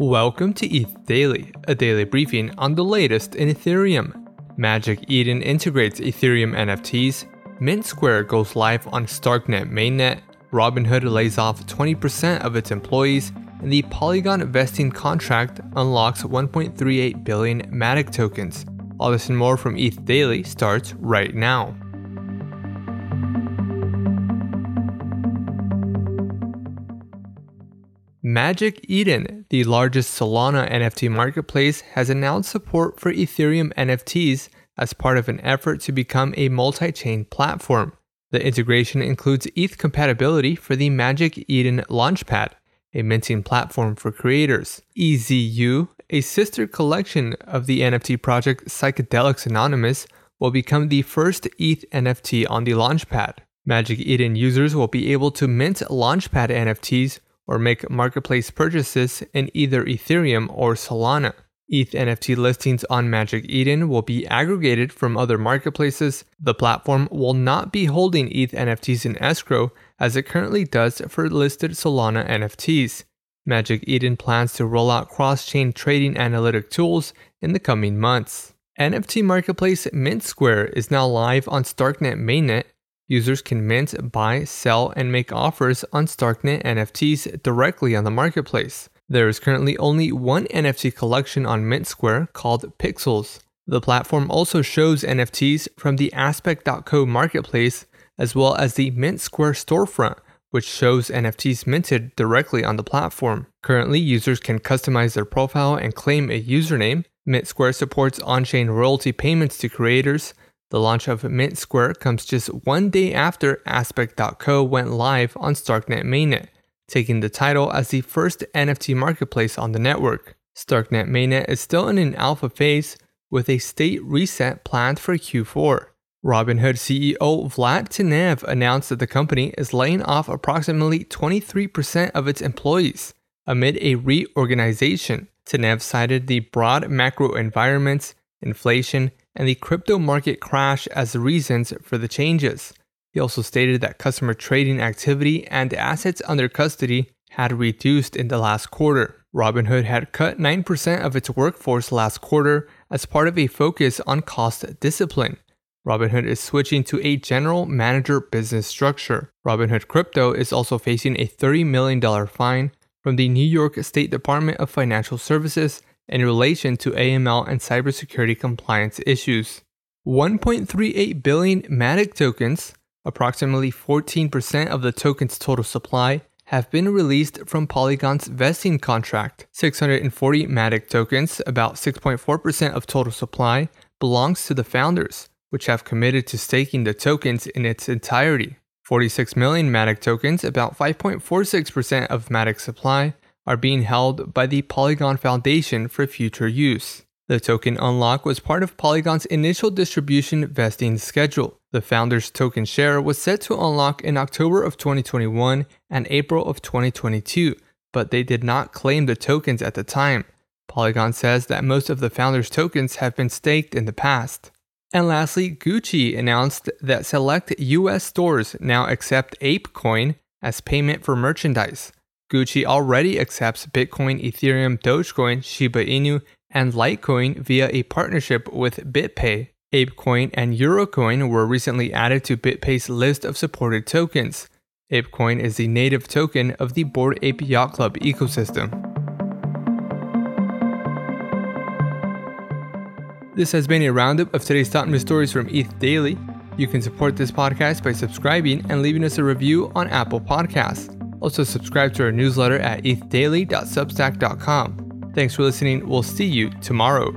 Welcome to ETH Daily, a daily briefing on the latest in Ethereum. Magic Eden integrates Ethereum NFTs, Mint Square goes live on Starknet mainnet, Robinhood lays off 20% of its employees, and the Polygon vesting contract unlocks 1.38 billion Matic tokens. All this and more from ETH Daily starts right now. Magic Eden, the largest Solana NFT marketplace, has announced support for Ethereum NFTs as part of an effort to become a multi chain platform. The integration includes ETH compatibility for the Magic Eden Launchpad, a minting platform for creators. EZU, a sister collection of the NFT project Psychedelics Anonymous, will become the first ETH NFT on the Launchpad. Magic Eden users will be able to mint Launchpad NFTs or make marketplace purchases in either Ethereum or Solana. ETH NFT listings on Magic Eden will be aggregated from other marketplaces. The platform will not be holding ETH NFTs in escrow as it currently does for listed Solana NFTs. Magic Eden plans to roll out cross chain trading analytic tools in the coming months. NFT marketplace Mint Square is now live on Starknet mainnet. Users can mint, buy, sell, and make offers on Starknet NFTs directly on the marketplace. There is currently only one NFT collection on Mint Square called Pixels. The platform also shows NFTs from the Aspect.co marketplace as well as the Mint Square storefront, which shows NFTs minted directly on the platform. Currently, users can customize their profile and claim a username. Mint Square supports on chain royalty payments to creators. The launch of Mint Square comes just one day after Aspect.co went live on Starknet mainnet taking the title as the first NFT marketplace on the network. Starknet mainnet is still in an alpha phase with a state reset planned for Q4. Robinhood CEO Vlad Tenev announced that the company is laying off approximately 23% of its employees amid a reorganization. Tenev cited the broad macro environments, inflation, and the crypto market crash as the reasons for the changes. He also stated that customer trading activity and assets under custody had reduced in the last quarter. Robinhood had cut 9% of its workforce last quarter as part of a focus on cost discipline. Robinhood is switching to a general manager business structure. Robinhood Crypto is also facing a $30 million fine from the New York State Department of Financial Services in relation to AML and cybersecurity compliance issues. 1.38 billion Matic tokens Approximately 14% of the token's total supply have been released from Polygon's vesting contract. 640 Matic tokens, about 6.4% of total supply, belongs to the founders, which have committed to staking the tokens in its entirety. 46 million Matic tokens, about 5.46% of Matic supply, are being held by the Polygon Foundation for future use. The token unlock was part of Polygon's initial distribution vesting schedule. The founder's token share was set to unlock in October of 2021 and April of 2022, but they did not claim the tokens at the time. Polygon says that most of the founder's tokens have been staked in the past. And lastly, Gucci announced that select US stores now accept ApeCoin as payment for merchandise. Gucci already accepts Bitcoin, Ethereum, Dogecoin, Shiba Inu, and Litecoin via a partnership with BitPay. ApeCoin and Eurocoin were recently added to BitPay's list of supported tokens. ApeCoin is the native token of the Bored Ape Yacht Club ecosystem. This has been a roundup of today's top news stories from ETH Daily. You can support this podcast by subscribing and leaving us a review on Apple Podcasts. Also, subscribe to our newsletter at ethdaily.substack.com. Thanks for listening. We'll see you tomorrow.